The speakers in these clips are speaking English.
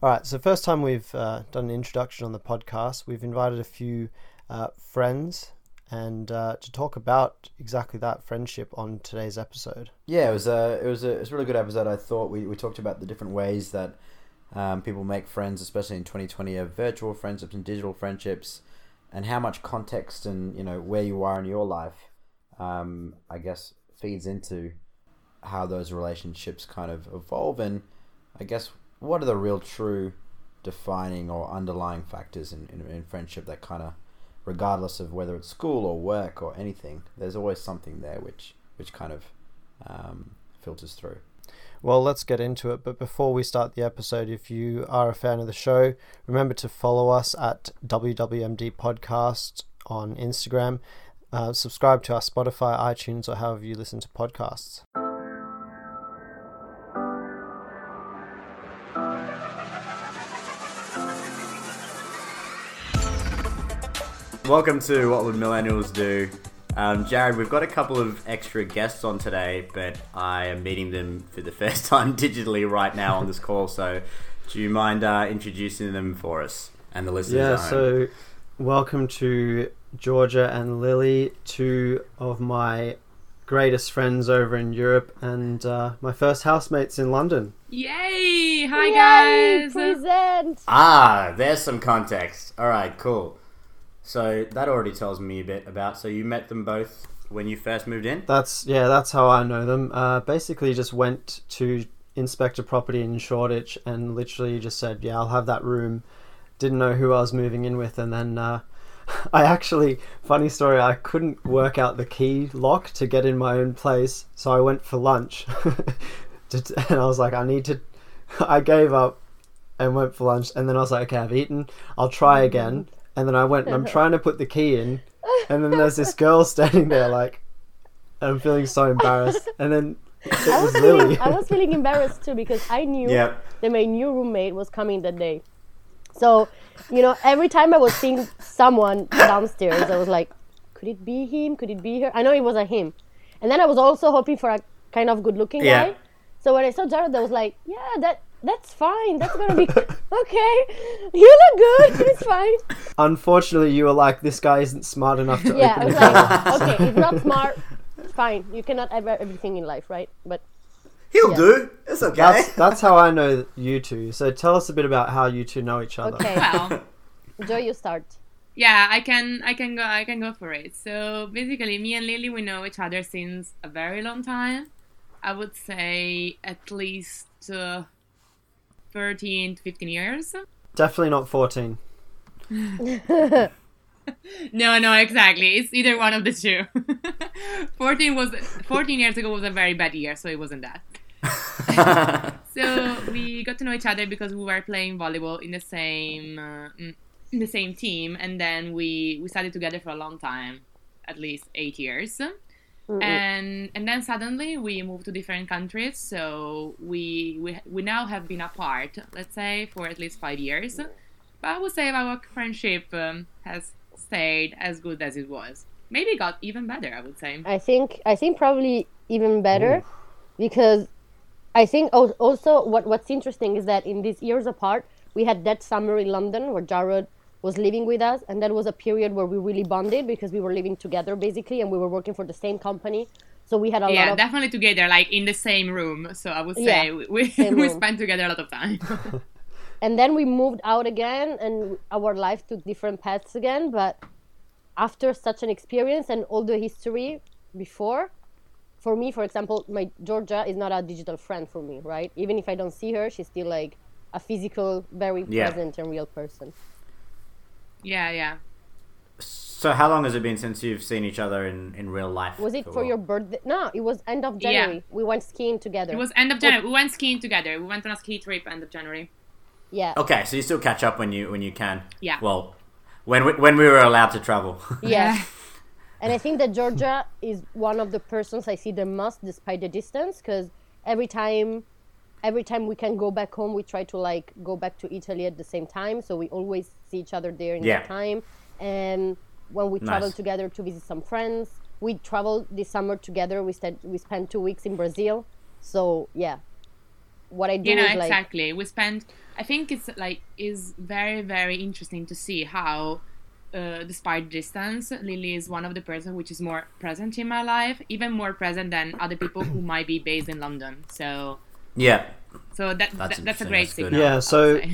All right, so first time we've uh, done an introduction on the podcast, we've invited a few uh, friends and uh, to talk about exactly that friendship on today's episode. Yeah, it was a it was a, it was a really good episode. I thought we, we talked about the different ways that um, people make friends, especially in twenty twenty, of virtual friendships and digital friendships, and how much context and you know where you are in your life, um, I guess feeds into how those relationships kind of evolve, and I guess what are the real true defining or underlying factors in, in, in friendship that kind of regardless of whether it's school or work or anything, there's always something there which which kind of um, filters through. Well, let's get into it. But before we start the episode, if you are a fan of the show, remember to follow us at WWMD Podcast on Instagram. Uh, subscribe to our Spotify, iTunes, or however you listen to podcasts. Welcome to What Would Millennials Do? Um, Jared, we've got a couple of extra guests on today, but I am meeting them for the first time digitally right now on this call. So, do you mind uh, introducing them for us and the listeners? Yeah, so welcome to Georgia and Lily, two of my greatest friends over in Europe and uh, my first housemates in London. Yay! Hi Yay, guys. Present. Ah, there's some context. All right, cool. So that already tells me a bit about. So you met them both when you first moved in. That's yeah, that's how I know them. Uh, basically, just went to inspect a property in Shoreditch and literally just said, "Yeah, I'll have that room." Didn't know who I was moving in with, and then uh, I actually, funny story, I couldn't work out the key lock to get in my own place, so I went for lunch, and I was like, I need to. I gave up and went for lunch, and then I was like, okay, I've eaten. I'll try again, and then I went and I'm trying to put the key in, and then there's this girl standing there like, I'm feeling so embarrassed, and then it I was was Lily. feeling, I was feeling embarrassed too because I knew Yep. that my new roommate was coming that day. So, you know, every time I was seeing someone downstairs, I was like, could it be him? Could it be her? I know it was a him. And then I was also hoping for a kind of good-looking Yeah. guy. So when I saw Jared, I was like, yeah, that that's fine. That's gonna be okay. You look good. It's fine. Unfortunately, you were like, this guy isn't smart enough to Yeah, I open was the door. like, okay, he's not smart. Fine. You cannot have everything in life, right? But He'll Yeah. do. It's okay. That's that's how I know you two. So tell us a bit about how you two know each other. okay, Well, Joe, you start. yeah, I can, I can go, I can go for it. So basically, me and Lily, we know each other since a very long time. I would say at least uh, 13 to 15 years. Definitely not 14. No, no, exactly. It's either one of the two. 14 was 14 years ago was a very bad year, so it wasn't that. so we got to know each other because we were playing volleyball in the same uh, mm, in the same team, and then we we studied together for a long time, at least eight years. And and then suddenly we moved to different countries, so we we we now have been apart, let's say, for at least five years. But I would say our friendship um, has stayed as good as it was. Maybe got even better, I would say. I think I think probably even better because I think also what what's interesting is that in these years apart we had that summer in London where Jared was living with us and that was a period where we really bonded because we were living together basically and we were working for the same company so we had a yeah, lot of definitely together, like in the same room. So I would say Yeah, we we, same we spent together a lot of time. and then we moved out again and our life took different paths again but after such an experience and all the history before for me for example my georgia is not a digital friend for me right even if i don't see her she's still like a physical very Yeah. present and real person yeah, yeah. so how long has it been since you've seen each other in, in real life? was it for Well, your birthday no it was end of Yeah. january we went skiing together It was end of January. We went skiing together. We went on a ski trip end of January. yeah Okay, so you still catch up when you when you can. Yeah. Well, when we, when we were allowed to travel. yeah and i think that georgia is one of the persons i see the most despite the distance because every time every time we can go back home we try to like go back to italy at the same time. So we always see each other there in Yeah. that time. And when we travel Nice. together to visit some friends we traveled this summer together. We spent we spent two weeks in brazil. So yeah. What I do you know is like exactly. We spend i think it's like is very very interesting to see how uh, despite distance lily is one of the person which is more present in my life even more present than other people who might be based in london. So Yeah. so that, That's that that's a great that's signal Yeah, I would so- say.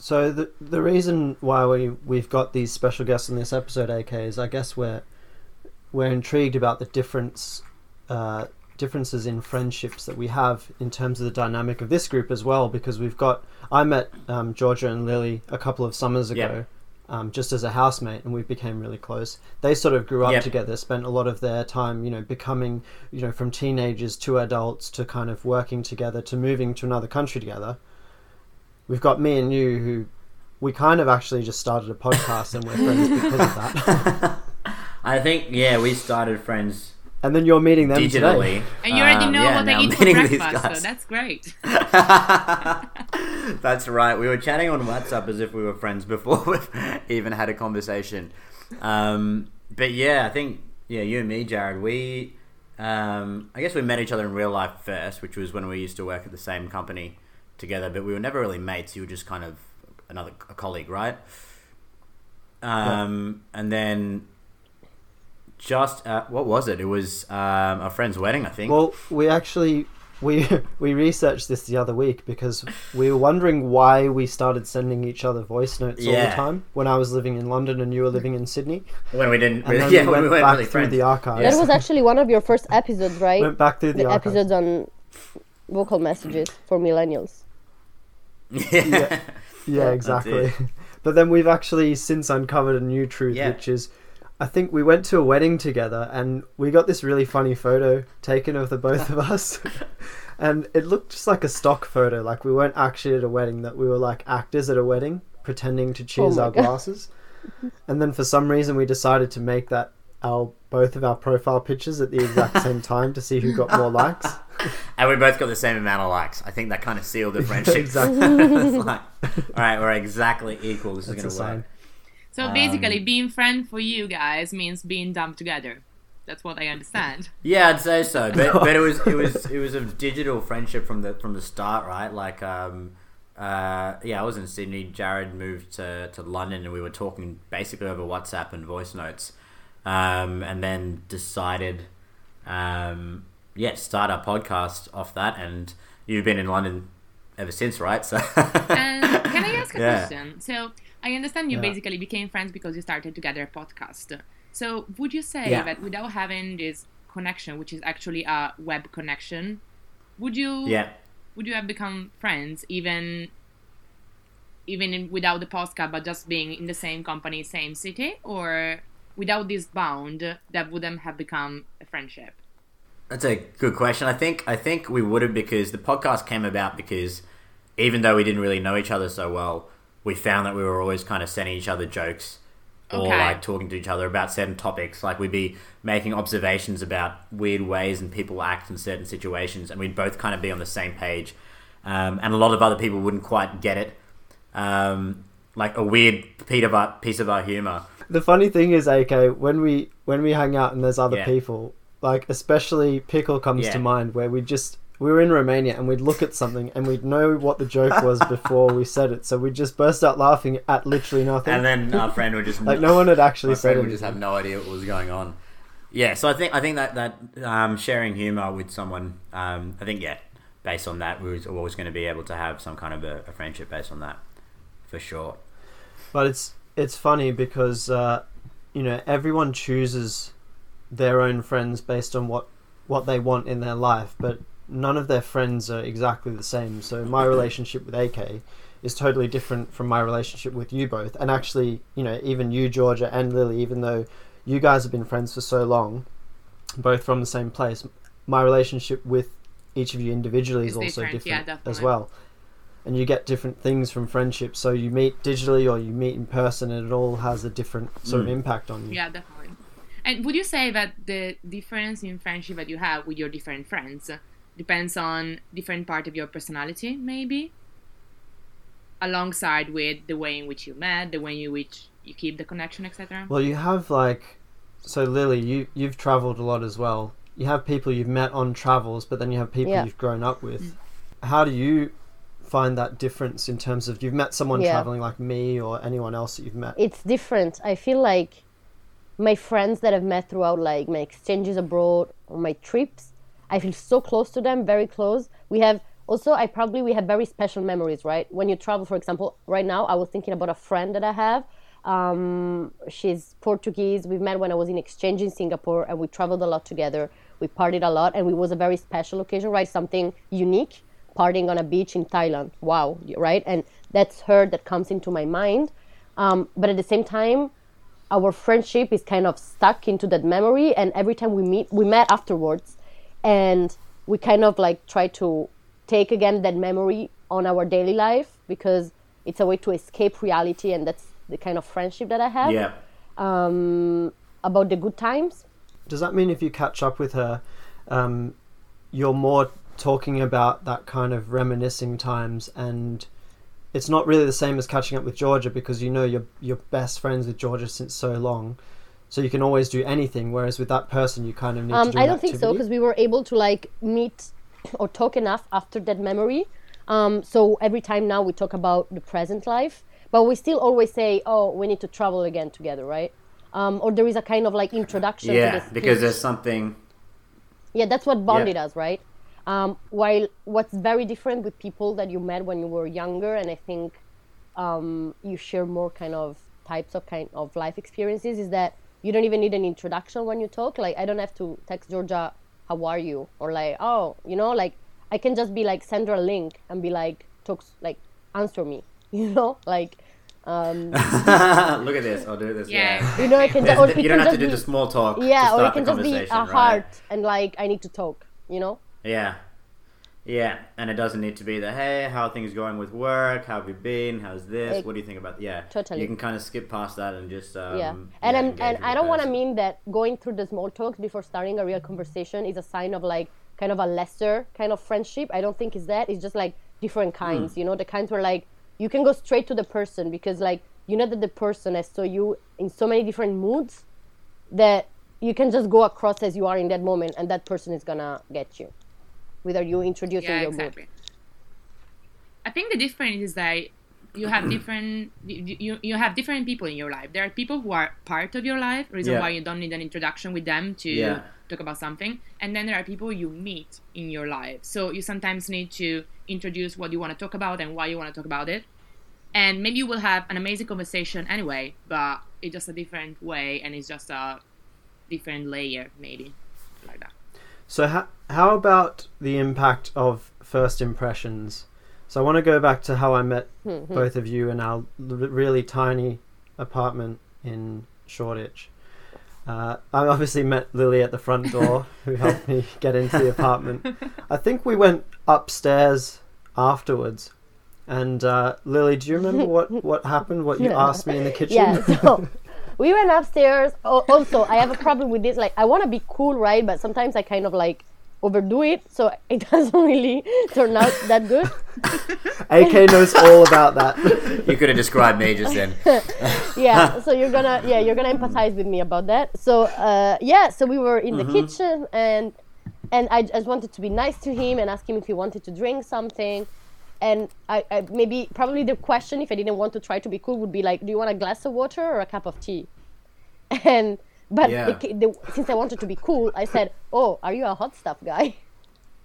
So the the reason why we we've got these special guests in this episode, AK, is I guess we're we're intrigued about the difference uh, differences in friendships that we have in terms of the dynamic of this group as well. Because we've got I met um, Georgia and Lily a couple of summers ago. Um, just as a housemate, and we became really close. They sort of grew up Yep. together, spent a lot of their time, you know, becoming, you know, from teenagers to adults to kind of working together to moving to another country together we've got me and you who we kind of actually just started a podcast and we're friends because of that. I think yeah, we started friends and then you're meeting them digitally. today. and you already Um, know yeah, what now i eat for breakfast so that's great That's right. We were chatting on WhatsApp as if we were friends before we've even had a conversation. Um, but yeah, I think yeah, you and me, Jared, we um, I guess we met each other in real life first, which was when we used to work at the same company together. But we were never really mates. You were just kind of another a colleague, right? Um, and then just uh, what was it? It was um, a friend's wedding, I think. Well, we actually we we researched this the other week because we were wondering why we started sending each other voice notes all the time when I was living in London and you were living in Sydney. when we didn't, And really, then yeah, we when went we weren't back really through friends. the archives. That was actually one of your first episodes, right? Went back through the, the episodes on vocal messages for millennials. yeah. Yeah, exactly. But then we've actually since uncovered a new truth, Yeah. which is I think we went to a wedding together and we got this really funny photo taken of the both of us. and it looked just like a stock photo, like we weren't actually at a wedding, that we were like actors at a wedding pretending to cheers my our God. glasses. and then for some reason we decided to make that our both of our profile pictures at the exact same time to see who got more likes. And we both got the same amount of likes. I think that kind of sealed the friendship. Exactly. it's like, all right, we're exactly equal. This That's is going to sign. So Um, basically being friend for you guys means being dumb together that's what i understand Yeah, I'd say so. But but it was it was it was a digital friendship from the from the start, right? Like um uh yeah, I was in Sydney. Jared moved to, to London, and we were talking basically over WhatsApp and voice notes, um, and then decided, um, yeah, to start our podcast off that. And you've been in London ever since, right? So and can i ask a Yeah. question so i understand you Yeah. basically became friends because you started together a podcast so would you say Yeah. that without having this connection which is actually a web connection would you yeah. would you have become friends even even in, without the podcast but just being in the same company same city or without this bound that wouldn't have become a friendship That's a good question. I think I think we would have because the podcast came about because even though we didn't really know each other so well, we found that we were always kind of sending each other jokes or Okay. like talking to each other about certain topics. Like we'd be making observations about weird ways and people act in certain situations, and we'd both kind of be on the same page. Um, and a lot of other people wouldn't quite get it. Um, like a weird piece of our, piece of our humor. The funny thing is, AK, when we when we hang out and there's other Yeah. people, like especially pickle comes Yeah. to mind, where we just we were in Romania and we'd look at something and we'd know what the joke was before we said it, so we'd just burst out laughing at literally nothing. And then our friend would just like no one had actually my said friend it. would just have no idea what was going on. Yeah, so I think I think that that um, sharing humor with someone, um, I think yeah, based on that, we was always going to be able to have some kind of a, a friendship based on that, for sure. But it's it's funny because uh, you know everyone chooses their own friends based on what what they want in their life, but none of their friends are exactly the same. So my relationship with AK is totally different from my relationship with you both, and actually, you know, even you, Georgia, and Lily, even though you guys have been friends for so long, both from the same place, my relationship with each of you individually is It's also different, yeah, as well and you get different things from friendship. So you meet digitally or you meet in person, and it all has a different sort of Mm. impact on you. Yeah, definitely. And would you say that the difference in friendship that you have with your different friends depends on different part of your personality, maybe? Alongside with the way in which you met, the way in which you keep the connection, etc. Well, you have like, so Lily, you you've travelled a lot as well. You have people you've met on travels, but then you have people Yeah. you've grown up with. Mm. how do you find that difference in terms of you've met someone Yeah. traveling like me or anyone else that you've met? it's different. I feel like my friends that I've met throughout like my exchanges abroad or my trips, I feel so close to them, very close. We have also I probably we have very special memories, right? When you travel, for example, right now I was thinking about a friend that I have. Um, she's Portuguese. We met when I was in exchange in Singapore, and we traveled a lot together. We partied a lot, and it was a very special occasion, right? Something unique, partying on a beach in Thailand. Wow, right? And that's her that comes into my mind. Um, but at the same time, our friendship is kind of stuck into that memory and every time we meet we met afterwards and we kind of like try to take again that memory on our daily life because it's a way to escape reality and that's the kind of friendship that i have. Yeah. um, about the good times. Does that mean if you catch up with her, um, you're more talking about that kind of reminiscing times and it's not really the same as catching up with Georgia because you know you're you're best friends with Georgia since so long, so you can always do anything. Whereas with that person, you kind of need to um, do i don't think so because we were able to like meet or talk enough after that memory um, so every time now we talk about the present life but we still always say oh we need to travel again together right um, or there is a kind of like introduction to Yeah, this because there's something. yeah that's what bonded Yeah. us right um, while what's very different with people that you met when you were younger and i think um, you share more kind of types of kind of life experiences is that you don't even need an introduction when you talk like i don't have to text georgia how are you or like oh you know like i can just be like send her a link and be like talks like answer me you know like um, Look at this. I'll do this. Yeah. Yeah. you know I can There's- or it you don't can have to just do be, the small talk. to yeah or start it can the just be a right? heart and like i need to talk you know Yeah. Yeah, and it doesn't need to be the hey, how are things going with work? How have you been? How's this? Ex- what do you think about? Yeah, Totally. You can kind of skip past that and just um, yeah and yeah, and i don't want to mean that going through the small talks before starting a real conversation is a sign of like kind of a lesser kind of friendship i don't think it's that it's just like different Hmm. kinds you know the kinds where like you can go straight to the person because like you know that the person has so you in so many different moods that you can just go across as you are in that moment and that person is gonna get you whether you introducing yeah, your exactly. I think the difference is that you have different you, you you have different people in your life. There are people who are part of your life, reason Yeah. why you don't need an introduction with them to Yeah. talk about something, and then there are people you meet in your life. So you sometimes need to introduce what you want to talk about and why you want to talk about it. And maybe you will have an amazing conversation anyway, but it's just a different way and it's just a different layer, maybe like that. So how how about the impact of first impressions? So I want to go back to how I met both of you in our l- really tiny apartment in Shoreditch. Uh, I obviously met Lily at the front door, who helped me get into the apartment. I think we went upstairs afterwards. And uh, Lily, do you remember what, what happened? What you asked me in the kitchen? Yeah, so we went upstairs. Oh, also, I have a problem with this. Like, I want to be cool, right? But sometimes I kind of like overdo it, so it doesn't really turn out that good. AK knows all about that. You could have described me just then. yeah so you're gonna yeah you're gonna empathize with me about that so uh, yeah so we were in the kitchen and and I just wanted to be nice to him and ask him if he wanted to drink something and I, I maybe probably the question if I didn't want to try to be cool would be like do you want a glass of water or a cup of tea and but Yeah. the, the, since I wanted to be cool I said oh are you a hot stuff guy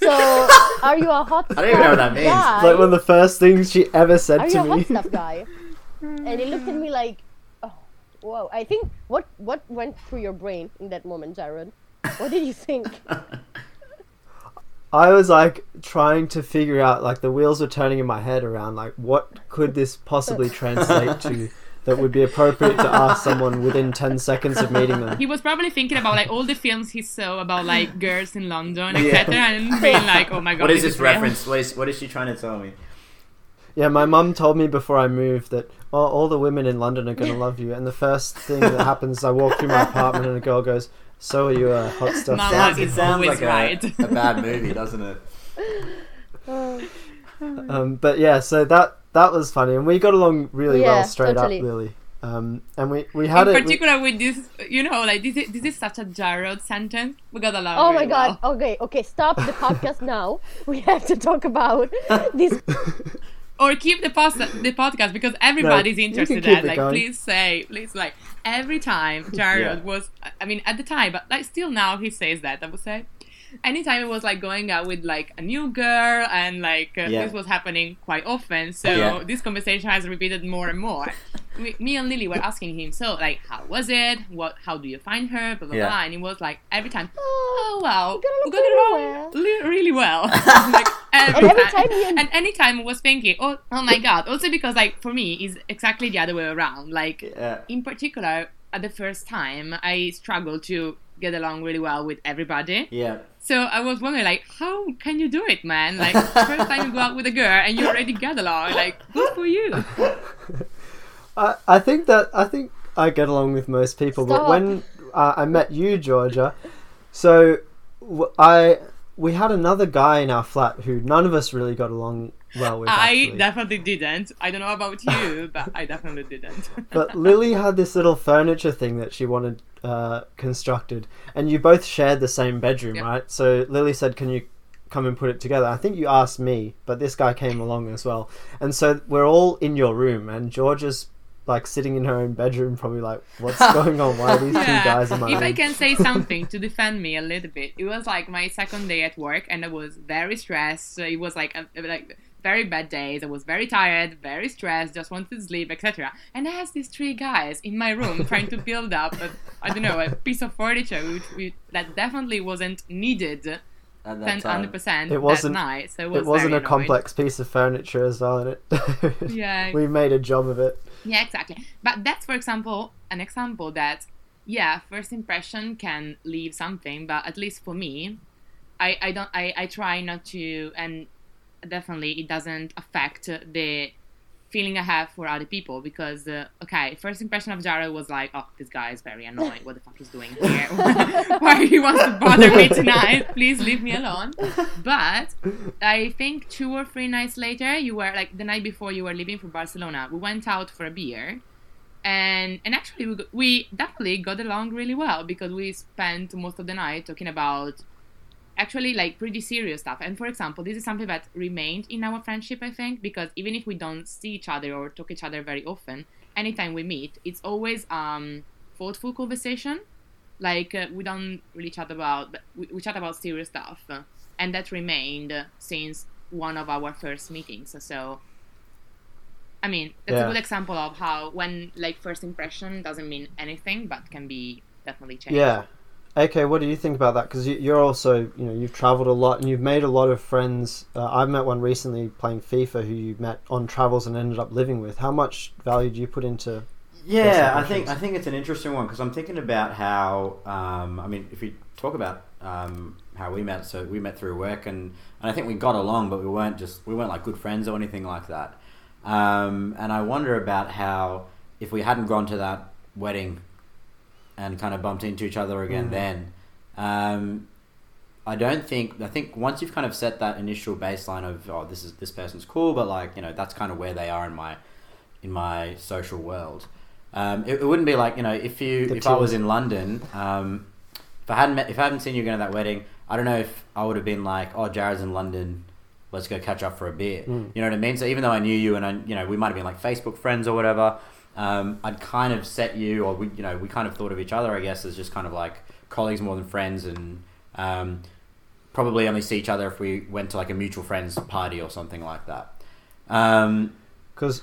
so are you a hot stuff I don't even know what that means. guy? Like one of the first things she ever said to me. are you to a hot stuff guy? and he looked at me like, oh, whoa. I think what what went through your brain in that moment, Jared? What did you think? I was like trying to figure out, like the wheels were turning in my head around, like what could this possibly translate to that would be appropriate to ask someone within 10 seconds of meeting them. He was probably thinking about like all the films he saw about like girls in London, Yeah. etc., and being like, "Oh my god, What is this real." reference? What is what is she trying to tell me? Yeah, my mum told me before I moved that oh, all the women in London are going to love you. And the first thing that happens, I walk through my apartment and a girl goes, So are you a hot stuff? Mama guy?" Sounds, it is sounds always like a, right. a bad movie, doesn't it? Um, but yeah, so that that was funny. And we got along really well straight totally. up, really. Um, and we, we had In it. we- particular with this, you know, like this is, this is such a Jared sentence. We got along Oh really my god. well. Okay, okay, stop the podcast now. We have to talk about this. Or keep the post the podcast because everybody's you can interested in it Like, going. please say, please like every time Jared Yeah. was. I mean, at the time, but like still now he says that. I would say. Anytime it was like going out with like a new girl and like uh, Yeah. this was happening quite often, so Yeah. this conversation has repeated more and more. we, me and Lily were asking him, so like, how was it? What? How do you find her? Blah blah Yeah. blah. And he was like, every time, Oh, oh well, we we got got it along wrong really li- really well. like every, And every time, time he- and anytime I was thinking, oh, oh my god. Also because like for me, is exactly the other way around. Like Yeah. in particular, at the first time, I struggled to get along really well with everybody. Yeah. So I was wondering, like, how can you do it, man? Like first time you go out with a girl and you already get along. Like good for you. I, I think that I think I get along with most people, but when uh, I met you, Georgia, so w- I we had another guy in our flat who none of us really got along well with. I actually. definitely didn't. I don't know about you, but I definitely didn't. But Lily had this little furniture thing that she wanted uh, constructed, and you both shared the same bedroom, Yep. right? So Lily said, "Can you come and put it together?" I think you asked me, but this guy came along as well, and so we're all in your room, and Georgia's like sitting in her own bedroom, probably like, "What's going on? Why are these two guys in my if room?" I can say something to defend me a little bit, it was like my second day at work, and I was very stressed. So it was like a, like very bad days. I was very tired, very stressed, just wanted to sleep, etc. And I had these three guys in my room trying to build up, a, I don't know, a piece of furniture which, which, that definitely wasn't needed At that hundred percent It wasn't- night. So it, was it wasn't a annoyed. complex piece of furniture as well, and it Yeah. we made a job of it. Yeah, exactly. But that's, for example, an example that, yeah, first impression can leave something, but at least for me, I, I don't I, I try not to and definitely it doesn't affect the feeling I have for other people because uh, okay first impression of Jared was like oh this guy is very annoying. What the fuck he's doing here? Why he wants to bother me tonight? Please leave me alone. But I think two or three nights later you were like the night before you were leaving for Barcelona we went out for a beer. And and actually we, we definitely got along really well because we spent most of the night talking about actually like pretty serious stuff and for example this is something that remained in our friendship i think because even if we don't see each other or talk each other very often anytime we meet it's always um thoughtful conversation like uh, we don't really chat about but we, we chat about serious stuff uh, and that remained uh, since one of our first meetings so I mean, that's Yeah. a good example of how when like first impression doesn't mean anything, but can be definitely changed. Yeah. Okay, what do you think about that? Because you, you're also, you know, you've traveled a lot and you've made a lot of friends. Uh, I've met one recently playing FIFA who you met on travels and ended up living with. How much value do you put into? Yeah, I think I think it's an interesting one because I'm thinking about how um, I mean, if we talk about um, how we met, so we met through work, and, and I think we got along, but we weren't just we weren't like good friends or anything like that. Um, and I wonder about how if we hadn't gone to that wedding and kind of bumped into each other again, Mm. then um, I don't think I think once you've kind of set that initial baseline of oh this is this person's cool, but like you know that's kind of where they are in my in my social world. Um, it, it wouldn't be like you know if you The if I was in London, um, if I hadn't met, if I hadn't seen you going to that wedding, I don't know if I would have been like, oh, Jared's in London, let's go catch up for a beer. Mm. You know what I mean? So even though I knew you and I, you know, we might have been like Facebook friends or whatever, um, I'd kind of set you, or we, you know, we kind of thought of each other, I guess, as just kind of like colleagues more than friends, and um, probably only see each other if we went to like a mutual friends party or something like that. Um, Because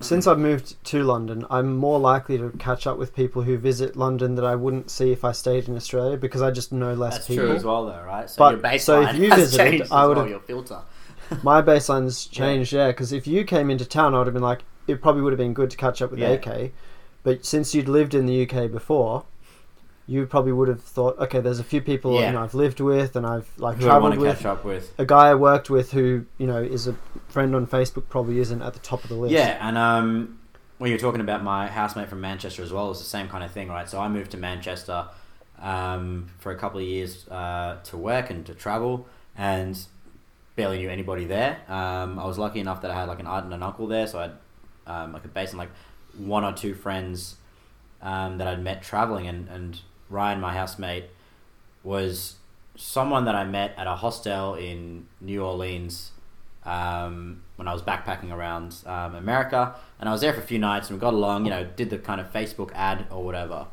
since I've moved to London, I'm more likely to catch up with people who visit London that I wouldn't see if I stayed in Australia because I just know less that's people. true as well, though, right? So But- your so if you visited, I would've- well, your filter. My baseline's changed, yeah. Because if you came into town, I would have been like, it probably would have been good to catch up with Yeah. AK. But since you'd lived in the UK before, you probably would have thought, okay, there's a few people Yeah. you know I've lived with and I've like Who I want traveled to with. catch up with. A guy I worked with who you know is a friend on Facebook probably isn't at the top of the list. Yeah, and um, when you're talking about my housemate from Manchester as well, it's the same kind of thing, right? So I moved to Manchester um, for a couple of years uh, to work and to travel, and barely knew anybody there. Um, I was lucky enough that I had like an aunt and an uncle there, so I um, like a base and like one or two friends um, that I'd met traveling, and, and Ryan, my housemate, was someone that I met at a hostel in New Orleans um, when I was backpacking around um, America, and I was there for a few nights, and we got along. You know, did the kind of Facebook ad or whatever,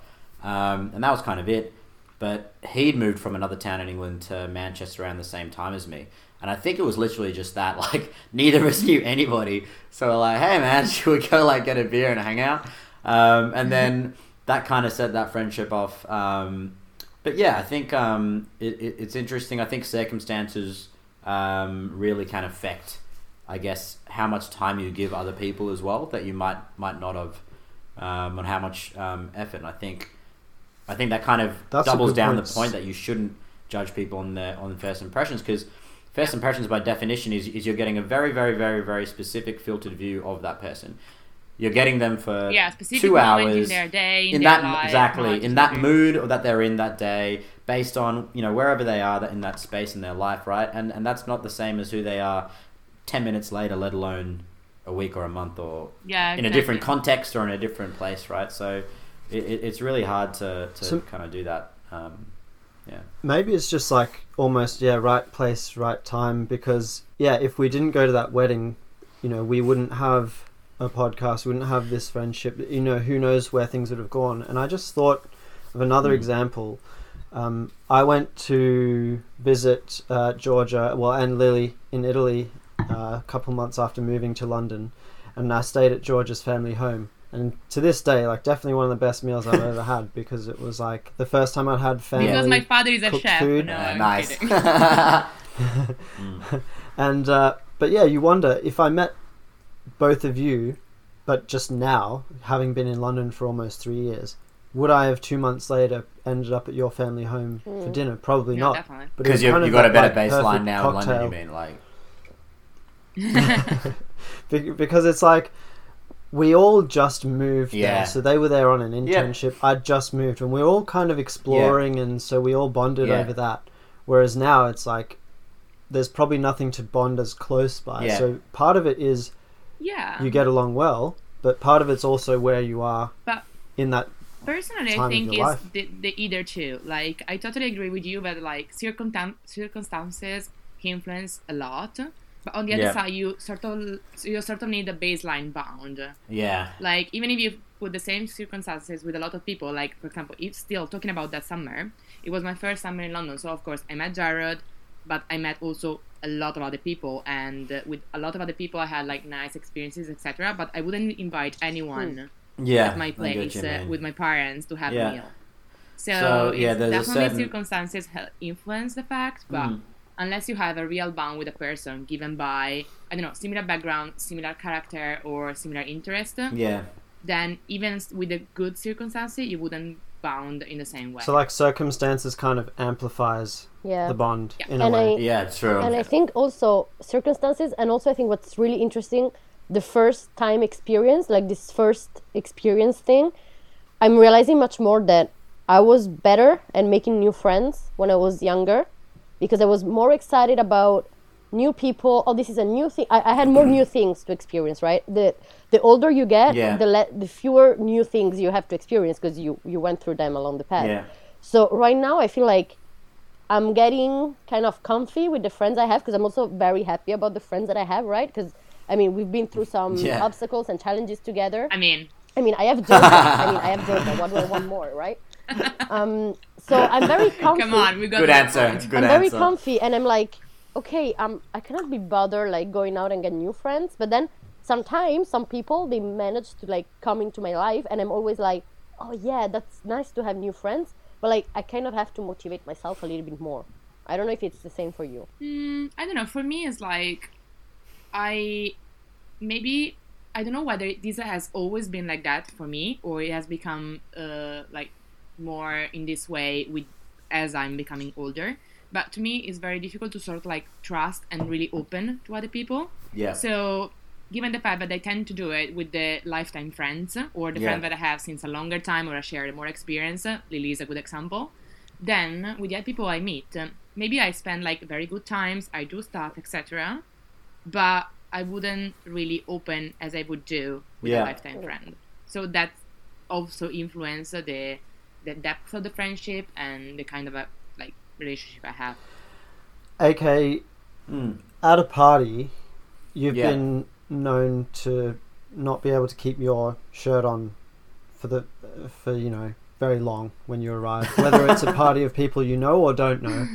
um, and that was kind of it. But he'd moved from another town in England to Manchester around the same time as me, and I think it was literally just that. Like neither of us knew anybody, so we're like, "Hey man, should we go like get a beer and hang out?" Um, and then that kind of set that friendship off. Um, but yeah, I think um, it, it, it's interesting. I think circumstances um, really can affect, I guess, how much time you give other people as well that you might might not have, um, and how much um, effort. And I think, I think that kind of That's doubles down point. the point that you shouldn't judge people on their on first impressions because first impressions by definition is, is you're getting a very very very very specific filtered view of that person. You're getting them for yeah, specific two hours in their day, in, in their that life, exactly in that just- mood or that they're in that day based on you know wherever they are in that space in their life right? And and that's not the same as who they are 10 minutes later let alone a week or a month or Yeah, in a different context or in a different place right? So it, it, it's really hard to, to So- kind of do that um, yeah Maybe it's just like almost yeah, right place, right time. Because yeah, if we didn't go to that wedding, you know, we wouldn't have a podcast, we wouldn't have this friendship. You know, who knows where things would have gone. And I just thought of another Mm. example. Um, I went to visit uh, Georgia, well, and Lily in Italy uh, a couple months after moving to London, and I stayed at Georgia's family home. And to this day, like definitely one of the best meals I've ever had because it was like the first time I'd had family. Because my father is a cooked chef. food. No, Uh, I'm nice kidding. and uh, but yeah, you wonder if I met both of you, but just now, having been in London for almost three years, would I have two months later ended up at your family home for Mm. dinner? Probably No, not. definitely. But it was because you've, you've of got a better like, baseline perfect now in London cocktail. you mean like because it's like we all just moved Yeah. there, so they were there on an Yeah. internship. I'd just moved, and we were all kind of exploring, and so we all bonded Yeah. over that. Whereas now it's like there's probably nothing to bond as close by. Yeah. So part of it is yeah. you get along well, but part of it's also where you are But- in that. Personally, time I of think your it's the, the either two. Like, I totally agree with you that like circumstan- circumstances influence a lot. But on the other Yeah. side, you sort of you sort of need a baseline bound. yeah Like even if you put the same circumstances with a lot of people, like for example, if still talking about that summer, it was my first summer in London, so of course I met Jared, but I met also a lot of other people, and with a lot of other people I had like nice experiences, etc. But I wouldn't invite anyone yeah at my place uh, with my parents to have Yeah. a meal. So, So, yeah, definitely certain- circumstances influence the fact, but Mhm. Unless you have a real bond with a person given by I don't know similar background, similar character, or similar interest, yeah then even with a good circumstances, you wouldn't bound in the same way. So like circumstances kind of amplifies Yeah. the bond Yeah. in a way. I- yeah true and I think also circumstances, and also I think what's really interesting, the first time experience, like this first experience thing, I'm realizing much more that I was better at making new friends when I was younger, because I was more excited about new people. Oh, this is a new thing. I, I had more new things to experience. Right. The the older you get, Yeah. the le- the fewer new things you have to experience because you you went through them along the path. yeah So right now I feel like I'm getting kind of comfy with the friends I have because I'm also very happy about the friends that I have, right? Because I mean we've been through some Yeah. obstacles and challenges together. I mean, I mean I have Georgia. I mean I have Georgia. What do I want more, right? Um, so I'm very comfy. come on, we got good the answer point. good I'm very comfy, and I'm like, okay, um, I cannot be bothered like going out and get new friends. But then sometimes some people they manage to like come into my life, and I'm always like, oh yeah, that's nice to have new friends. But like I kind of have to motivate myself a little bit more. I don't know if it's the same for you. Mm, I don't know. For me, it's like I maybe I don't know whether this has always been like that for me or it has become uh, like more in this way with as I'm becoming older. But to me, it's very difficult to sort of like trust and really open to other people. yeah So, given the fact that I tend to do it with the lifetime friends or the Yeah. friends that I have since a longer time or I share more experience, Lily is a good example. Then, with the other people I meet, maybe I spend like very good times, I do stuff, etc. But I wouldn't really open as I would do with Yeah. a lifetime friend. so that also influenced the the depth of the friendship and the kind of a like relationship I have. Okay, Mm. at a party, you've Yeah. been known to not be able to keep your shirt on for the for you know very long when you arrive, whether it's a party of people you know or don't know.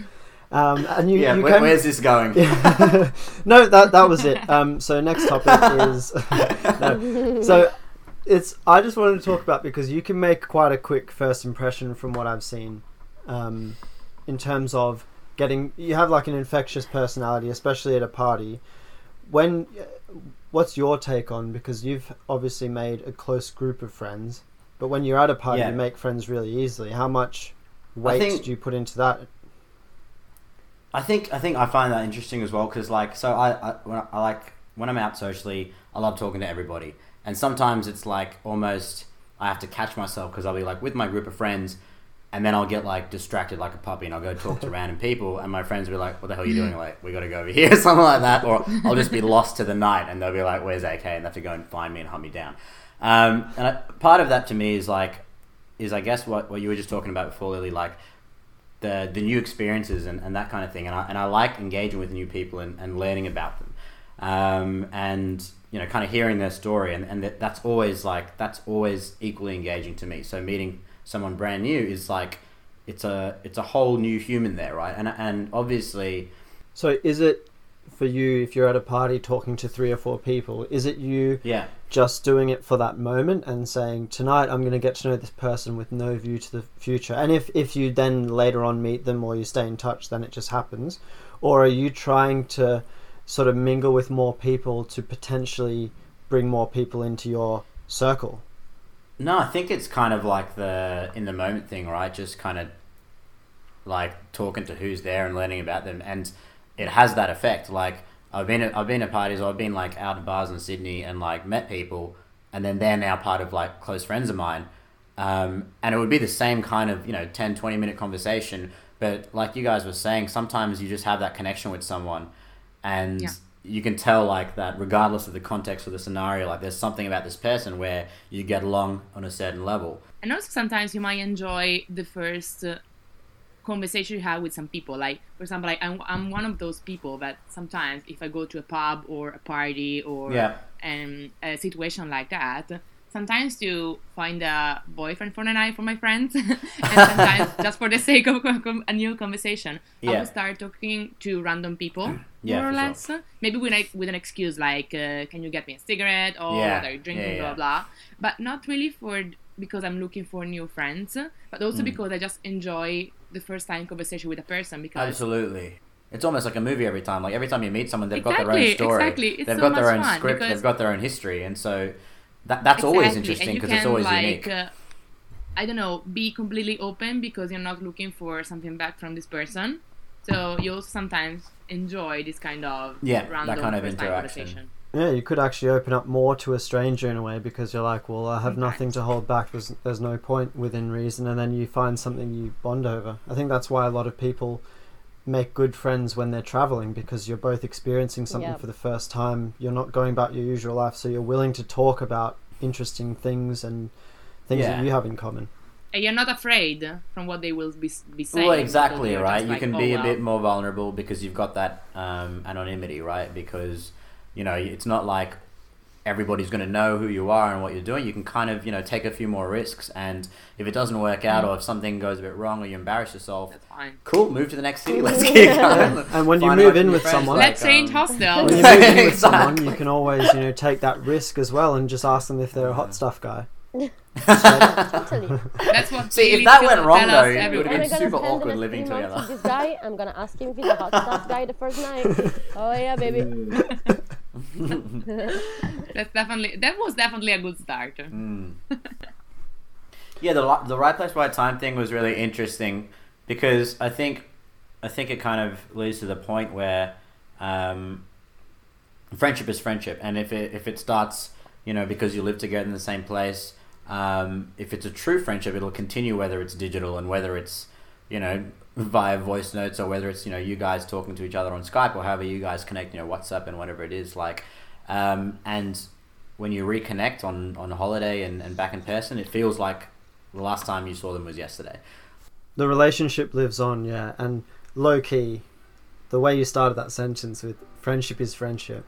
Um, and you, yeah, you where, came- where's this going? no, that that was it. Um, so next topic is no. So it's I just wanted to talk about because you can make quite a quick first impression from what I've seen, um, in terms of getting you have like an infectious personality, especially at a party. When what's your take on because you've obviously made a close group of friends, but when you're at a party, Yeah. you make friends really easily. How much weight think- do you put into that? I think I think I find that interesting as well because like so I I, when I I like when I'm out socially I love talking to everybody and sometimes it's like almost I have to catch myself because I'll be like with my group of friends and then I'll get like distracted like a puppy and I'll go talk to random people and my friends will be like what the hell are you doing like we got to go over here something like that or I'll just be lost to the night and they'll be like where's AK and they have to go and find me and hunt me down um, and I, part of that to me is like is I guess what, what you were just talking about before Lily like the the new experiences and, and that kind of thing. And I, and I like engaging with new people and, and learning about them. Um, and you know, kind of hearing their story, and, and that, that's always like that's always equally engaging to me. So meeting someone brand new is like it's a it's a whole new human there, right? And and obviously, So is it for you if you're at a party talking to three or four people? Is it you yeah, just doing it for that moment and saying tonight I'm going to get to know this person with no view to the future? And if if you then later on meet them or you stay in touch, then it just happens. Or are you trying to sort of mingle with more people to potentially bring more people into your circle? No, I think it's kind of like the in the moment thing, right? Just kind of like talking to who's there and learning about them, and it has that effect. Like I've been at, I've been at parties, or I've been like out at bars in Sydney and like met people, and then they're now part of like close friends of mine, um, and it would be the same kind of you know 10, 20 minute conversation. But like you guys were saying, sometimes you just have that connection with someone, and Yeah. you can tell like that regardless of the context of the scenario, like there's something about this person where you get along on a certain level. And also sometimes you might enjoy the first uh, conversation you have with some people. Like for example, like I'm, I'm one of those people that sometimes if I go to a pub or a party or Yeah. um, a situation like that, sometimes to find a boyfriend for the night for my friends, and sometimes just for the sake of a new conversation, I Yeah. will start talking to random people. Yeah, more or for sure. less, maybe with like with an excuse like, uh, "Can you get me a cigarette?" or Yeah, "What are you drinking?" blah blah. But not really for because I'm looking for new friends, but also Mm. because I just enjoy the first time conversation with a person because Absolutely. It's almost like a movie every time. Like every time you meet someone, they've got their own story. exactly. It's they've so got their much own script. They've got their own history, and so that that's always interesting because it's always like, unique. Uh, I don't know, be completely open because you're not looking for something back from this person. So you also sometimes enjoy this kind of Yeah, that random kind of interaction. conversation. Yeah, you could actually open up more to a stranger in a way because you're like, well, I have nothing to hold back. There's, there's no point within reason, and then you find something you bond over. I think that's why a lot of people make good friends when they're traveling because you're both experiencing something Yeah. for the first time. You're not going about your usual life, so you're willing to talk about interesting things and things Yeah. that you have in common. And you're not afraid from what they will be, be saying. Well, exactly, you're right? You like, can "Oh, be a bit more vulnerable because you've got that um, anonymity, right? Because you know it's not like everybody's going to know who you are and what you're doing. You can kind of you know take a few more risks, and if it doesn't work out or if something goes a bit wrong or you embarrass yourself, That's fine. cool, move to the next city. Let's keep going. And when you move in with friends, someone- Let's change um, hostels. When you move in with someone, you can always, you know, take that risk as well and just ask them if they're a hot stuff guy. Totally. That's what See, if that went wrong, though, us it would've been super awkward living together. with this guy? I'm gonna ask him if he's a hot stuff guy the first night. Oh yeah, baby. That's definitely that was definitely a good start. Mm. yeah, the the right place, right time thing was really interesting because I think I think it kind of leads to the point where um, friendship is friendship, and if it if it starts, you know, because you live together in the same place, um, if it's a true friendship, it'll continue whether it's digital and whether it's you know via voice notes or whether it's you know you guys talking to each other on Skype or however you guys connect, you know, WhatsApp and whatever it is like, um, and when you reconnect on, on holiday and, and back in person, it feels like the last time you saw them was yesterday. The relationship lives on, yeah, and low key, the way you started that sentence with "friendship is friendship."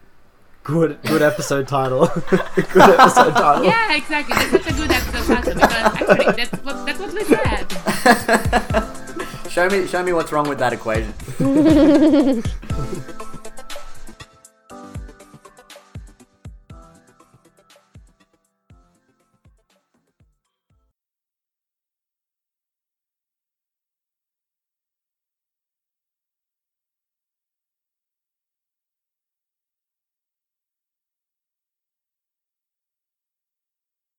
Good, good episode title. good episode title. Yeah, exactly. That's such a good episode title because actually that's what that's what we said. show me show me what's wrong with that equation.